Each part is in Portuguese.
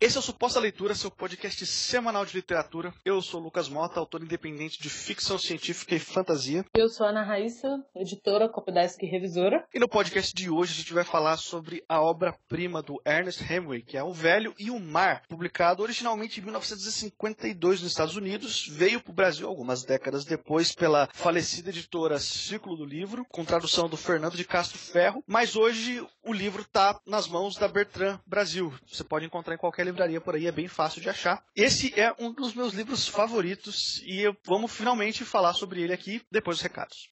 Esse é o Suposta Leitura, seu podcast semanal de literatura. Eu sou Lucas Mota, autor independente de ficção científica e fantasia. Eu sou Ana Raíssa, editora, copydesk e revisora. E no podcast de hoje a gente vai falar sobre a obra-prima do Ernest Hemingway, que é O Velho e o Mar, publicado originalmente em 1952 nos Estados Unidos, veio para o Brasil algumas décadas depois pela falecida editora Círculo do Livro, com tradução do Fernando de Castro Ferro, mas hoje o livro está nas mãos da Bertrand Brasil. Você pode encontrar em qualquer livraria por aí, é bem fácil de achar. Esse é um dos meus livros favoritos e vamos finalmente falar sobre ele aqui depois dos recados.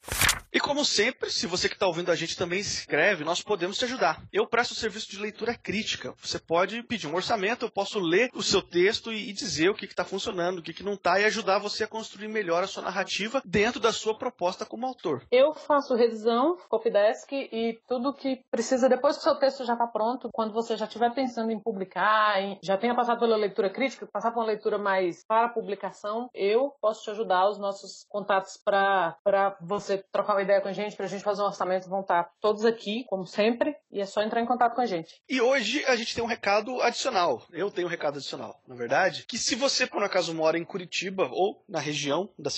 E como sempre, se você que está ouvindo a gente também se inscreve, nós podemos te ajudar. Eu presto serviço de leitura crítica. Você pode pedir um orçamento, eu posso ler o seu texto e dizer o que está funcionando, o que, que não está, e ajudar você a construir melhor a sua narrativa dentro da sua proposta como autor. Eu faço revisão, copydesk e tudo que precisa depois que o seu texto já está pronto, quando você já estiver pensando em publicar, em, já tenha passado pela leitura crítica, passar por uma leitura mais para publicação, eu posso te ajudar. Os nossos contatos para você trocar uma ideia com a gente, para a gente fazer um orçamento, vão estar todos aqui, como sempre, e é só entrar em contato com a gente. E hoje a gente tem um recado adicional. Eu tenho um recado adicional, na verdade, que se você por acaso mora em Curitiba ou na região da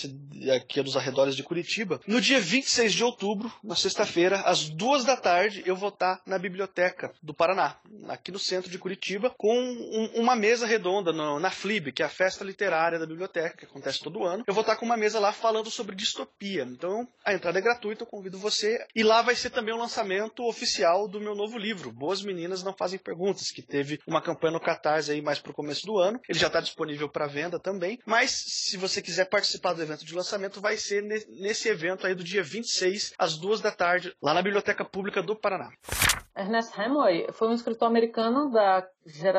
aqui dos arredores de Curitiba, no dia 26 de outubro, na sexta-feira, às duas da tarde, eu vou estar na biblioteca do Paraná, aqui no centro de Curitiba, com um, uma mesa redonda no, na FLIB, que é a festa literária da biblioteca, que acontece todo ano. Eu vou estar com uma mesa lá falando sobre distopia. Então, a entrada é gratuita, eu convido você. E lá vai ser também o lançamento oficial do meu novo livro, Boas Meninas Não Fazem Perguntas, que teve uma campanha no Catarse aí mais pro começo do ano. Ele já está disponível para venda também. Mas, se você quiser participar do evento de lançamento, vai ser nesse evento aí do dia 26, às duas da tarde, lá na Biblioteca Pública do Paraná. Ernest Hemingway foi um escritor americano da,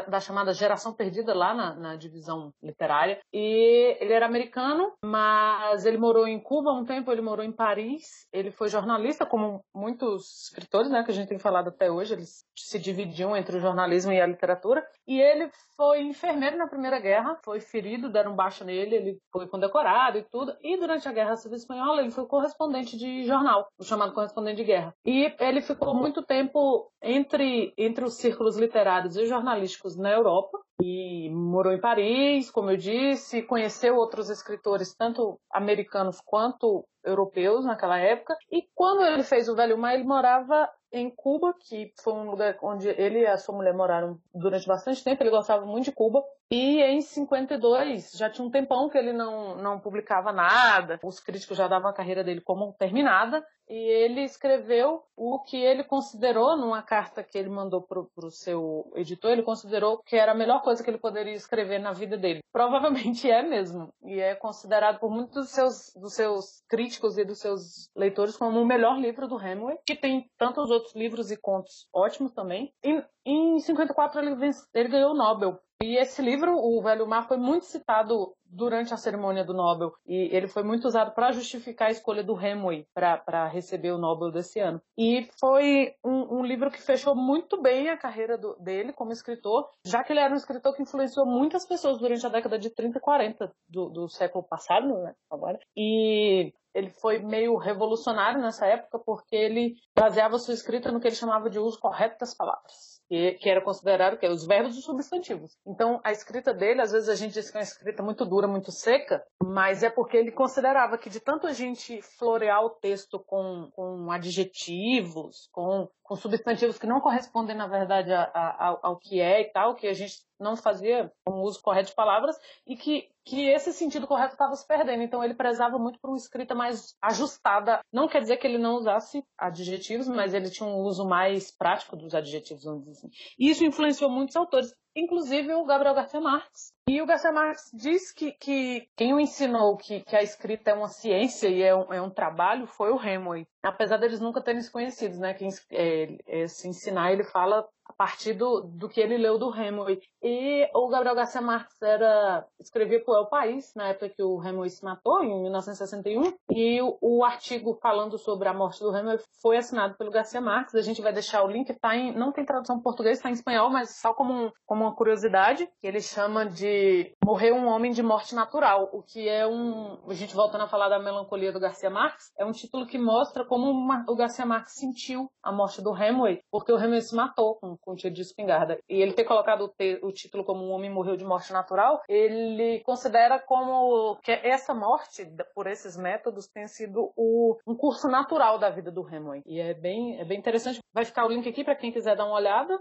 da chamada Geração Perdida lá na, na, divisão literária. E ele era americano, mas ele morou em Cuba um tempo, ele morou em Paris. Ele foi jornalista, como muitos escritores, né, que a gente tem falado até hoje. Eles se dividiam entre o jornalismo e a literatura. E ele foi enfermeiro na Primeira Guerra, foi ferido, deram baixa nele, ele foi condecorado e tudo. E durante a Guerra Civil Espanhola, ele foi correspondente de jornal, o chamado correspondente de guerra. E ele ficou muito tempo entre, entre os círculos literários e jornalísticos na Europa e morou em Paris, como eu disse, conheceu outros escritores, tanto americanos quanto europeus naquela época. E quando ele fez o Velho Mar, ele morava em Cuba, que foi um lugar onde ele e a sua mulher moraram durante bastante tempo. Ele gostava muito de Cuba. E em 52, já tinha um tempão que ele não, não publicava nada, os críticos já davam a carreira dele como terminada, e ele escreveu o que ele considerou, numa carta que ele mandou para o seu editor, ele considerou que era a melhor coisa que ele poderia escrever na vida dele. Provavelmente é mesmo, e é considerado por muitos dos seus, dos seus críticos e dos seus leitores como o melhor livro do Hemingway, que tem tantos outros livros e contos ótimos também. E, em 54 ele, ele ganhou o Nobel e esse livro, O Velho Mar, foi muito citado durante a cerimônia do Nobel e ele foi muito usado para justificar a escolha do Hemingway para receber o Nobel desse ano. E foi um, um, livro que fechou muito bem a carreira do, dele como escritor, já que ele era um escritor que influenciou muitas pessoas durante a década de 30 e 40 do, do século passado, né, agora. E ele foi meio revolucionário nessa época porque ele baseava sua escrita no que ele chamava de uso correto das palavras que, era considerado que os verbos e os substantivos. Então, a escrita dele, às vezes a gente diz que é uma escrita muito dura, muito seca, mas é porque ele considerava que de tanto a gente florear o texto com, com adjetivos, com, com substantivos que não correspondem, na verdade, a, a, ao, que é e tal, que a gente não fazia um uso correto de palavras e que, que esse sentido correto estava se perdendo. Então ele prezava muito por uma escrita mais ajustada. Não quer dizer que ele não usasse adjetivos, mas ele tinha um uso mais prático dos adjetivos, vamos dizer assim. E isso influenciou muitos autores, inclusive o Gabriel Garcia Marques. E o Garcia Marques diz que, que quem o ensinou que, que a escrita é uma ciência e é um, é um trabalho foi o Hemingway. Apesar deles nunca terem se conhecido, né? Quem é, é, se ensinar, ele fala a partir do, do que ele leu do Hemingway. E o Gabriel Garcia Marques era, escrevia para o El País, na época que o Hemingway se matou, em 1961, e o, o, artigo falando sobre a morte do Hemingway foi assinado pelo Garcia Marques. A gente vai deixar o link, tá em, não tem tradução em português, está em espanhol, mas só como, um, como uma curiosidade, ele chama de Morreu um Homem de Morte Natural, o que é um, a gente voltando a falar da melancolia do Garcia Marques, é um título que mostra como uma, o Garcia Marques sentiu a morte do Hemingway, porque o Hemingway se matou com com tiro de espingarda. E ele ter colocado o, o título como Um Homem Morreu de Morte Natural, ele considera como que essa morte, por esses métodos, tem sido o, um curso natural da vida do Hemingway. E é bem, é bem interessante. Vai ficar o link aqui para quem quiser dar uma olhada.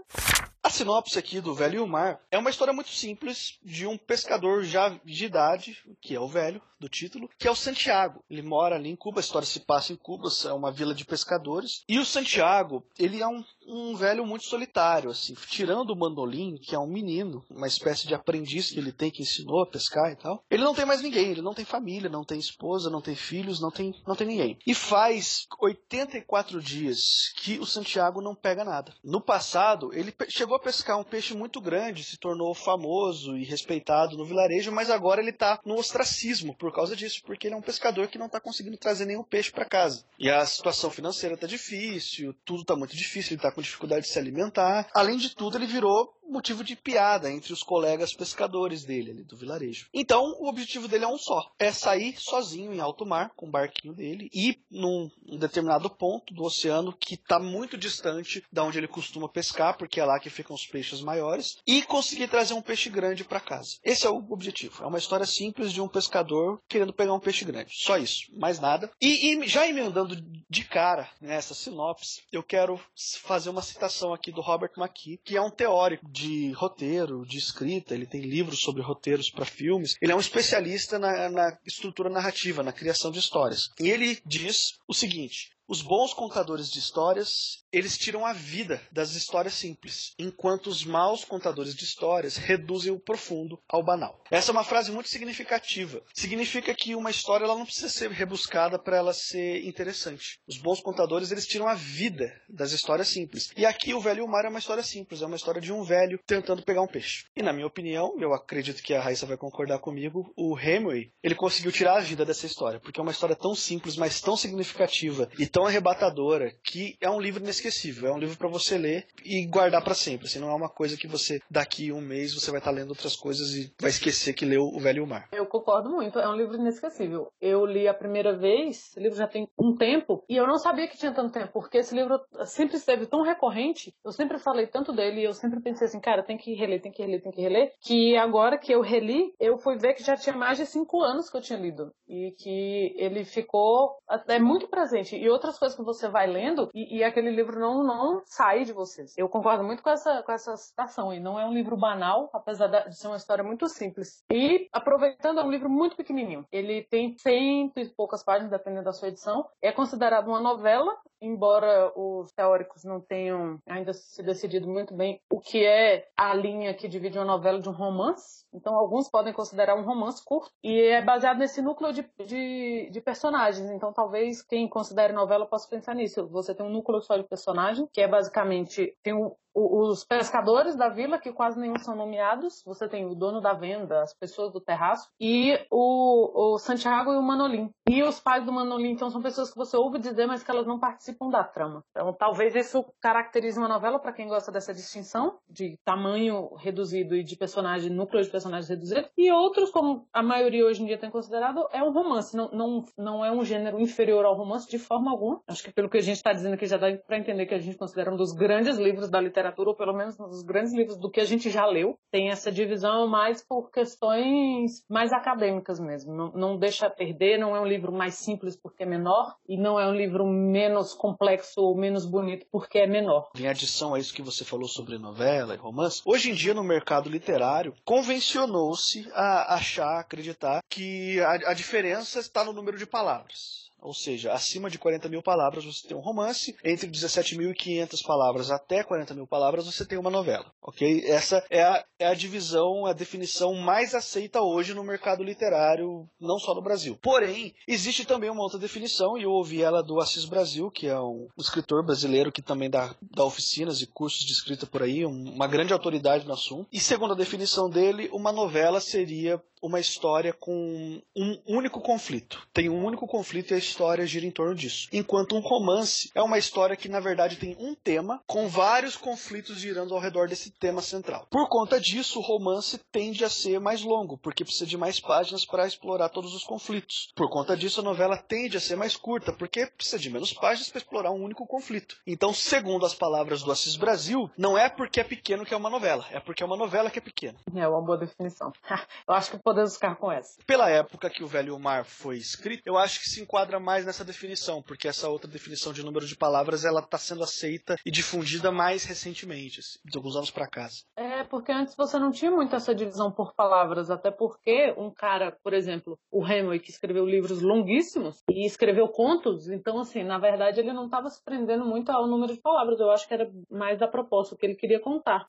A sinopse aqui do Velho e o Mar é uma história muito simples de um pescador já de idade, que é o velho do título, que é o Santiago. Ele mora ali em Cuba, a história se passa em Cuba, é uma vila de pescadores. E o Santiago, ele é um, um velho muito solitário, assim, tirando o Mandolim, que é um menino, uma espécie de aprendiz que ele tem que ensinou a pescar e tal. Ele não tem mais ninguém, ele não tem família, não tem esposa, não tem filhos, não tem, não tem ninguém. E faz 84 dias que o Santiago não pega nada. No passado, ele chegou a pescar um peixe muito grande, se tornou famoso e respeitado no vilarejo, mas agora ele está no ostracismo por causa disso, porque ele é um pescador que não está conseguindo trazer nenhum peixe para casa. E a situação financeira está difícil, tudo está muito difícil, ele está com dificuldade de se alimentar. Além de tudo, ele virou motivo de piada entre os colegas pescadores dele, ali do vilarejo. Então, o objetivo dele é um só: é sair sozinho em alto mar, com o barquinho dele, e num determinado ponto do oceano que está muito distante da onde ele costuma pescar, porque é lá que ficam os peixes maiores, e conseguir trazer um peixe grande para casa. Esse é o objetivo. É uma história simples de um pescador querendo pegar um peixe grande. Só isso, mais nada. E, e já emendando de cara nessa sinopse, eu quero fazer uma citação aqui do Robert McKee, que é um teórico de roteiro, de escrita, ele tem livros sobre roteiros para filmes. Ele é um especialista na, na estrutura narrativa, na criação de histórias. E ele diz o seguinte: os bons contadores de histórias, eles tiram a vida das histórias simples, enquanto os maus contadores de histórias reduzem o profundo ao banal. Essa é uma frase muito significativa. Significa que uma história ela não precisa ser rebuscada para ela ser interessante. Os bons contadores, eles tiram a vida das histórias simples. E aqui o Velho e o Mar é uma história simples, é uma história de um velho tentando pegar um peixe. E na minha opinião, eu acredito que a Raíssa vai concordar comigo, o Hemingway, ele conseguiu tirar a vida dessa história, porque é uma história tão simples, mas tão significativa e tão tão arrebatadora que é um livro inesquecível. É um livro para você ler e guardar para sempre. Assim, não é uma coisa que você, daqui um mês, você vai estar tá lendo outras coisas e vai esquecer que leu O Velho e o Mar. Eu concordo muito. É um livro inesquecível. Eu li a primeira vez, o livro já tem um tempo, e eu não sabia que tinha tanto tempo, porque esse livro sempre esteve tão recorrente, eu sempre falei tanto dele, e eu sempre pensei assim, cara, tem que reler, tem que reler, tem que reler, que agora que eu reli, eu fui ver que já tinha mais de cinco anos que eu tinha lido. E que ele ficou é muito presente. E outra outras coisas que você vai lendo e, e, aquele livro não, não sai de você. Eu concordo muito com essa, com essa citação. E não é um livro banal, apesar de ser uma história muito simples. E, aproveitando, é um livro muito pequenininho. Ele tem cento e poucas páginas, dependendo da sua edição. É considerado uma novela, embora os teóricos não tenham ainda se decidido muito bem o que é a linha que divide uma novela de um romance. Então, alguns podem considerar um romance curto. E é baseado nesse núcleo de, de, de personagens. Então, talvez quem considere novela possa pensar nisso. Você tem um núcleo só de personagem, que é basicamente. Tem um, os pescadores da vila, que quase nenhum são nomeados. Você tem o dono da venda, as pessoas do terraço, e o, o Santiago e o Manolim. E os pais do Manolim, então, são pessoas que você ouve dizer, mas que elas não participam da trama. Então, talvez isso caracterize uma novela para quem gosta dessa distinção de tamanho reduzido e de personagem, núcleo de personagens reduzido. E outros, como a maioria hoje em dia tem considerado, é um romance. Não, não, não é um gênero inferior ao romance de forma alguma. Acho que pelo que a gente está dizendo aqui já dá para entender que a gente considera um dos grandes livros da literatura literatura, ou pelo menos nos grandes livros do que a gente já leu, tem essa divisão mais por questões mais acadêmicas mesmo. Não, não deixa perder, não é um livro mais simples porque é menor, e não é um livro menos complexo ou menos bonito porque é menor. Em adição a isso que você falou sobre novela e romance, hoje em dia no mercado literário, convencionou-se a achar, acreditar que a, a diferença está no número de palavras. Ou seja, acima de 40 mil palavras você tem um romance, entre 17.500 palavras até 40 mil palavras você tem uma novela, ok? Essa é a, é a divisão, a definição mais aceita hoje no mercado literário, não só no Brasil. Porém, existe também uma outra definição, e eu ouvi ela do Assis Brasil, que é um, escritor brasileiro que também dá, dá oficinas e cursos de escrita por aí, um, uma grande autoridade no assunto. E segundo a definição dele, uma novela seria uma história com um único conflito. Tem um único conflito e história gira em torno disso. Enquanto um romance é uma história que, na verdade, tem um tema com vários conflitos girando ao redor desse tema central. Por conta disso, o romance tende a ser mais longo, porque precisa de mais páginas para explorar todos os conflitos. Por conta disso, a novela tende a ser mais curta, porque precisa de menos páginas para explorar um único conflito. Então, segundo as palavras do Assis Brasil, não é porque é pequeno que é uma novela, é porque é uma novela que é pequena. É uma boa definição. eu acho que podemos ficar com essa. Pela época que o Velho Mar foi escrito, eu acho que se enquadra mais nessa definição, porque essa outra definição de número de palavras ela está sendo aceita e difundida mais recentemente, assim, de alguns anos para cá. É, porque antes você não tinha muito essa divisão por palavras, até porque um cara, por exemplo, o Hemingway, que escreveu livros longuíssimos e escreveu contos, então, assim, na verdade ele não estava se prendendo muito ao número de palavras, eu acho que era mais a propósito que ele queria contar.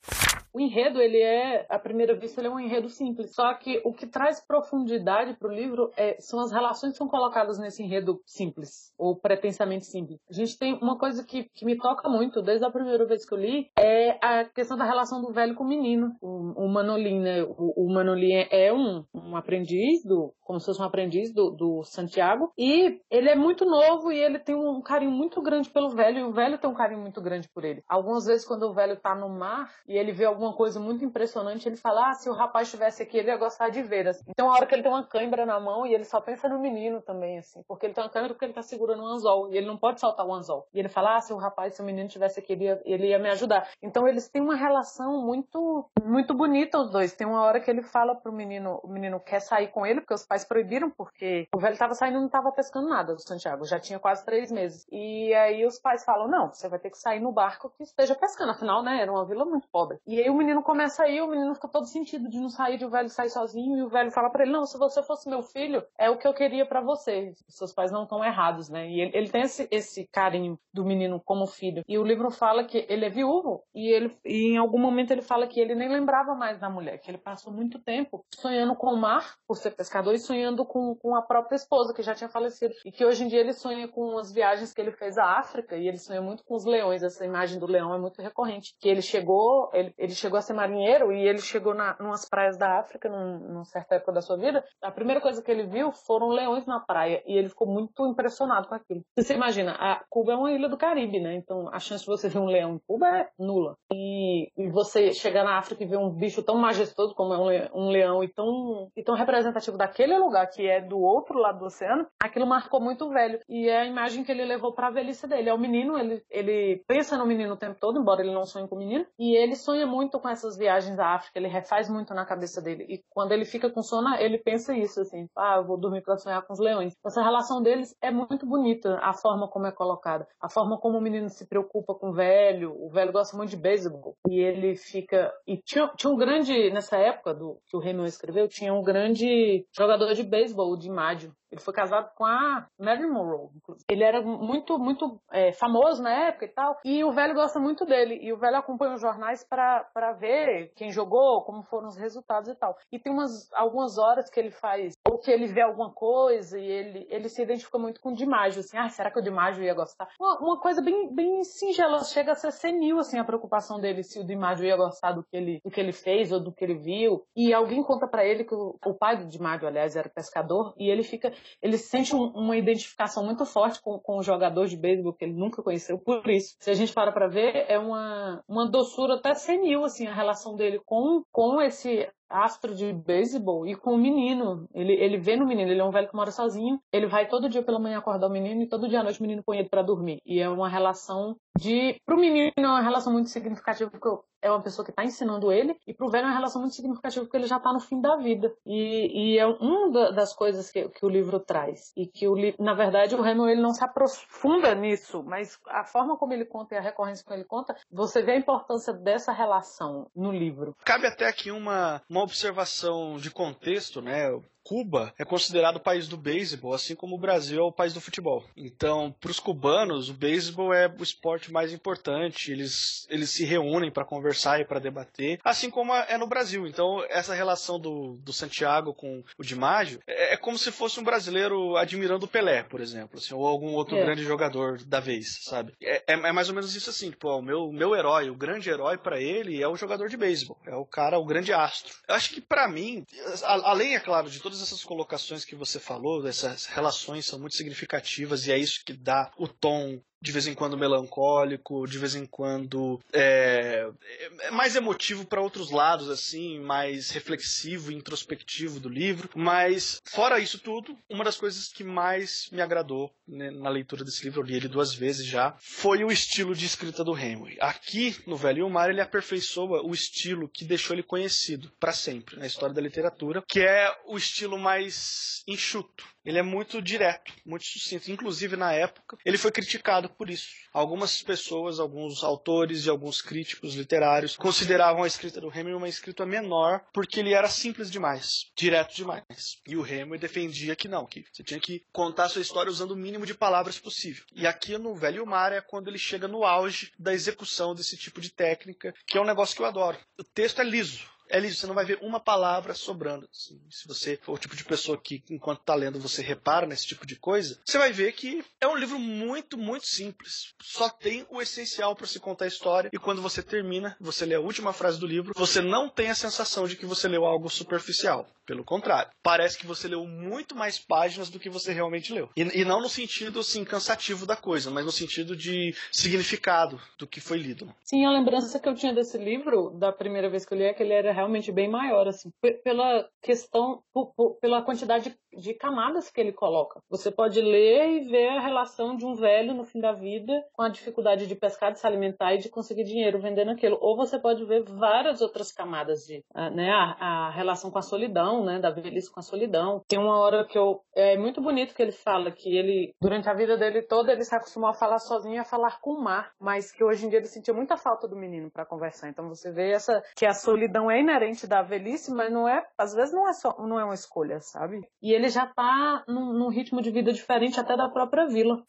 O enredo, ele é, à primeira vista, ele é um enredo simples. Só que o que traz profundidade para o livro é, são as relações que são colocadas nesse enredo simples, ou pretensamente simples. A gente tem uma coisa que, que me toca muito, desde a primeira vez que eu li, é a questão da relação do velho com o menino. O, o Manolin, né? O, o Manolin é um, um aprendiz, do, como se fosse um aprendiz do, do Santiago, e ele é muito novo e ele tem um carinho muito grande pelo velho, e o velho tem um carinho muito grande por ele. Algumas vezes, quando o velho tá no mar e ele vê algum alguma coisa muito impressionante, ele fala: ah, se o rapaz estivesse aqui, ele ia gostar de ver. Assim. Então, a hora que ele tem uma cãibra na mão e ele só pensa no menino também, assim, porque ele tem uma câmera porque ele tá segurando um anzol e ele não pode saltar o anzol. E ele fala: ah, se o rapaz, se o menino estivesse aqui, ele ia, ele ia me ajudar. Então, eles têm uma relação muito, muito bonita, os dois. Tem uma hora que ele fala pro menino: o menino quer sair com ele, porque os pais proibiram, porque o velho tava saindo e não tava pescando nada do Santiago, já tinha quase três meses. E aí os pais falam: não, você vai ter que sair no barco que esteja pescando, afinal, né, era uma vila muito pobre. E aí o menino começa a ir, o menino fica todo sentido de não sair, de o velho sair sozinho, e o velho fala para ele: Não, se você fosse meu filho, é o que eu queria para você. Seus pais não estão errados, né? E ele, ele tem esse, esse carinho do menino como filho. E o livro fala que ele é viúvo, e, ele, e em algum momento ele fala que ele nem lembrava mais da mulher, que ele passou muito tempo sonhando com o mar, por ser pescador, e sonhando com, com a própria esposa, que já tinha falecido. E que hoje em dia ele sonha com as viagens que ele fez à África, e ele sonha muito com os leões. Essa imagem do leão é muito recorrente. Que ele chegou, ele, ele chegou a ser marinheiro e ele chegou na, umas praias da África, num, numa certa época da sua vida. A primeira coisa que ele viu foram leões na praia e ele ficou muito impressionado com aquilo. Você imagina, a Cuba é uma ilha do Caribe, né? Então a chance de você ver um leão em Cuba é nula. E, e você chegar na África e ver um bicho tão majestoso como é um, le, um leão e tão, e tão representativo daquele lugar que é do outro lado do oceano, aquilo marcou muito o velho. E é a imagem que ele levou para a velhice dele. É o menino, ele, ele pensa no menino o tempo todo, embora ele não sonhe com o menino, e ele sonha muito com essas viagens à África, ele refaz muito na cabeça dele. E quando ele fica com sono, ele pensa isso, assim, ah, eu vou dormir para sonhar com os leões. Essa relação deles é muito bonita, a forma como é colocada. A forma como o menino se preocupa com o velho, o velho gosta muito de beisebol, e ele fica... E tinha, tinha um grande, nessa época do que o Hemingway escreveu, tinha um grande jogador de beisebol, o Di Maggio, ele foi casado com a Marilyn Monroe, inclusive. Ele era muito, muito é, famoso na época e tal. E o velho gosta muito dele. E o velho acompanha os jornais para ver quem jogou, como foram os resultados e tal. E tem umas, algumas horas que ele faz, ou que ele vê alguma coisa e ele, ele se identifica muito com o Dimaggio, assim, ah, será que o Dimaggio ia gostar? Uma, uma, coisa bem, bem singela, chega a ser senil, assim, a preocupação dele se o Dimaggio ia gostar do que ele, do que ele fez ou do que ele viu. E alguém conta para ele que o, o pai do Dimaggio, aliás, era pescador, e ele fica ele sente um, uma identificação muito forte com, com o jogador de beisebol que ele nunca conheceu por isso. Se a gente para para ver, é uma, uma doçura até senil, assim, a relação dele com, com esse astro de beisebol e com o menino. Ele, ele vê no menino, ele é um velho que mora sozinho. Ele vai todo dia pela manhã acordar o menino e todo dia à noite o menino põe ele para dormir. E é uma relação de. Pro menino é uma relação muito significativa, porque é uma pessoa que está ensinando ele, e pro velho é uma relação muito significativa, porque ele já está no fim da vida. E, e é uma das coisas que, que o livro traz. E que, o, na verdade, o Hemingway ele não se aprofunda nisso, mas a forma como ele conta e a recorrência como ele conta, você vê a importância dessa relação no livro. Cabe até aqui uma, uma observação de contexto, né? Cuba é considerado o país do beisebol, assim como o Brasil é o país do futebol. Então, para os cubanos, o beisebol é o esporte mais importante. Eles, eles se reúnem para conversar e para debater, assim como é no Brasil. Então, essa relação do, do Santiago com o Dimaggio é, é como se fosse um brasileiro admirando o Pelé, por exemplo, assim, ou algum outro é. grande jogador da vez, sabe? É, é, é mais ou menos isso assim, tipo, ó, o meu, meu herói, o grande herói para ele é o jogador de beisebol, é o cara, o grande astro. Eu acho que para mim, além, é claro, de todas essas colocações que você falou, essas relações são muito significativas e é isso que dá o tom de vez em quando melancólico, de vez em quando é, é mais emotivo para outros lados, assim, mais reflexivo, introspectivo do livro. Mas, fora isso tudo, uma das coisas que mais me agradou né, na leitura desse livro, eu li ele duas vezes já, foi o estilo de escrita do Hemingway. Aqui, no Velho Mar, ele aperfeiçoa o estilo que deixou ele conhecido para sempre na história da literatura, que é o estilo mais enxuto, ele é muito direto, muito sucinto. Inclusive, na época, ele foi criticado por isso. Algumas pessoas, alguns autores e alguns críticos literários consideravam a escrita do Hemingway uma escrita menor porque ele era simples demais, direto demais. E o Hemingway defendia que não, que você tinha que contar a sua história usando o mínimo de palavras possível. E aqui no Velho Mar é quando ele chega no auge da execução desse tipo de técnica, que é um negócio que eu adoro. O texto é liso, é liso, você não vai ver uma palavra sobrando. Assim, se você for o tipo de pessoa que, enquanto está lendo, você repara nesse tipo de coisa, você vai ver que é um livro muito, muito simples. Só tem o essencial para se contar a história, e quando você termina, você lê a última frase do livro, você não tem a sensação de que você leu algo superficial. Pelo contrário, parece que você leu muito mais páginas do que você realmente leu. E, e não no sentido assim, cansativo da coisa, mas no sentido de significado do que foi lido. Sim, a lembrança que eu tinha desse livro, da primeira vez que eu li, é que ele era realmente bem maior, assim, pela questão, pela quantidade de camadas que ele coloca. Você pode ler e ver a relação de um velho no fim da vida com a dificuldade de pescar, de se alimentar e de conseguir dinheiro vendendo aquilo. Ou você pode ver várias outras camadas de, ah, né, a, a relação com a solidão, né, da velhice com a solidão. Tem uma hora que eu é muito bonito que ele fala que ele durante a vida dele toda ele se acostumou a falar sozinho e a falar com o mar, mas que hoje em dia ele sentia muita falta do menino para conversar. Então você vê essa que a solidão é inerente da velhice, mas não é, às vezes não é só, não é uma escolha, sabe? E ele já tá num, num ritmo de vida diferente até da própria vila.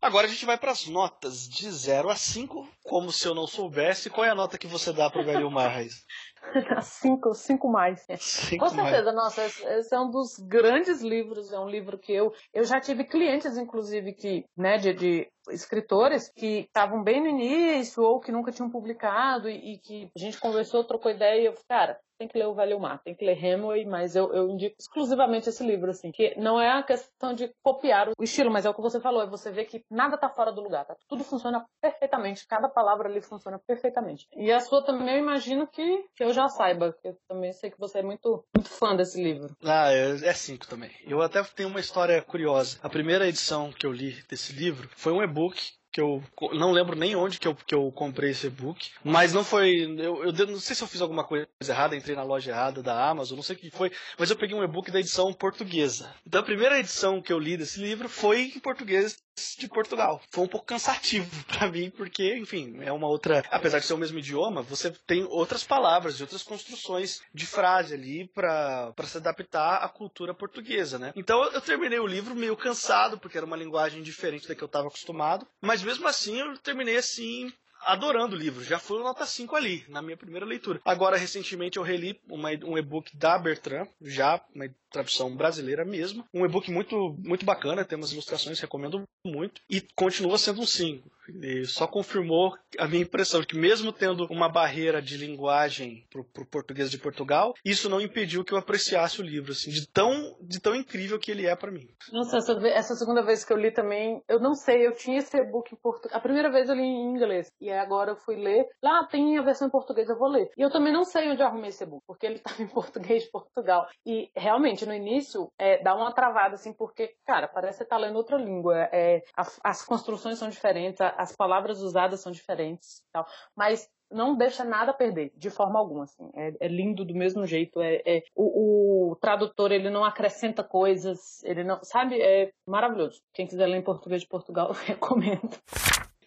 Agora a gente vai para as notas de 0 a 5, como se eu não soubesse. Qual é a nota que você dá para o Galil Marrais? cinco, cinco mais. Cinco Com certeza, mais. nossa, esse é um dos grandes livros, é um livro que eu, eu já tive clientes, inclusive, que, né, de, de escritores que estavam bem no início ou que nunca tinham publicado e, e, que a gente conversou, trocou ideia e eu, cara, tem que ler o Velho Mar, tem que ler Hemingway, mas eu, eu indico exclusivamente esse livro, assim, que não é a questão de copiar o estilo, mas é o que você falou, é você vê que nada tá fora do lugar, tá? Tudo funciona perfeitamente, cada palavra ali funciona perfeitamente. E a sua também eu imagino que, que eu já saiba, que eu também sei que você é muito, muito fã desse livro. Ah, é cinco também. Eu até tenho uma história curiosa. A primeira edição que eu li desse livro foi um e-book que eu não lembro nem onde que eu, que eu comprei esse e-book, mas não foi. Eu, eu não sei se eu fiz alguma coisa errada, entrei na loja errada da Amazon, não sei o que foi, mas eu peguei um e-book da edição portuguesa. Então a primeira edição que eu li desse livro foi em português de Portugal. Foi um pouco cansativo para mim, porque, enfim, é uma outra. Apesar de ser o mesmo idioma, você tem outras palavras e outras construções de frase ali para se adaptar à cultura portuguesa, né? Então eu terminei o livro meio cansado, porque era uma linguagem diferente da que eu estava acostumado, mas mesmo assim eu terminei assim adorando o livro. Já foi nota 5 ali, na minha primeira leitura. Agora, recentemente, eu reli uma, um e-book da Bertrand, já uma tradução brasileira mesmo. Um e-book muito, muito bacana, tem umas ilustrações, recomendo muito. E continua sendo um 5. E só confirmou a minha impressão de que mesmo tendo uma barreira de linguagem para o português de Portugal, isso não impediu que eu apreciasse o livro, assim, de tão, de tão incrível que ele é para mim. Nossa, essa, essa, segunda vez que eu li também, eu não sei, eu tinha esse e-book em português. A primeira vez eu li em inglês, e agora eu fui ler. Lá tem a versão em português, eu vou ler. E eu também não sei onde eu arrumei esse e-book, porque ele estava em português de Portugal. E realmente, no início, é, dá uma travada, assim, porque, cara, parece que você tá lendo outra língua. É, as, construções são diferentes, as palavras usadas são diferentes tal. Mas não deixa nada perder, de forma alguma, assim. É, é lindo do mesmo jeito. É, é o, o, tradutor, ele não acrescenta coisas, ele não... Sabe? É maravilhoso. Quem quiser ler em português de Portugal, eu recomendo.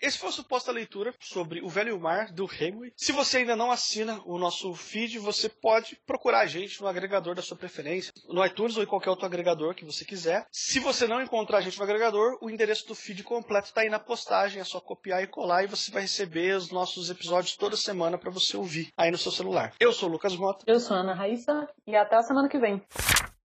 Esse foi a suposta leitura sobre O Velho Mar, do Hemingway. Se você ainda não assina o nosso feed, você pode procurar a gente no agregador da sua preferência, no iTunes ou em qualquer outro agregador que você quiser. Se você não encontrar a gente no agregador, o endereço do feed completo está aí na postagem, é só copiar e colar e você vai receber os nossos episódios toda semana para você ouvir aí no seu celular. Eu sou o Lucas Mota. Eu sou a Ana Raíssa e até a semana que vem.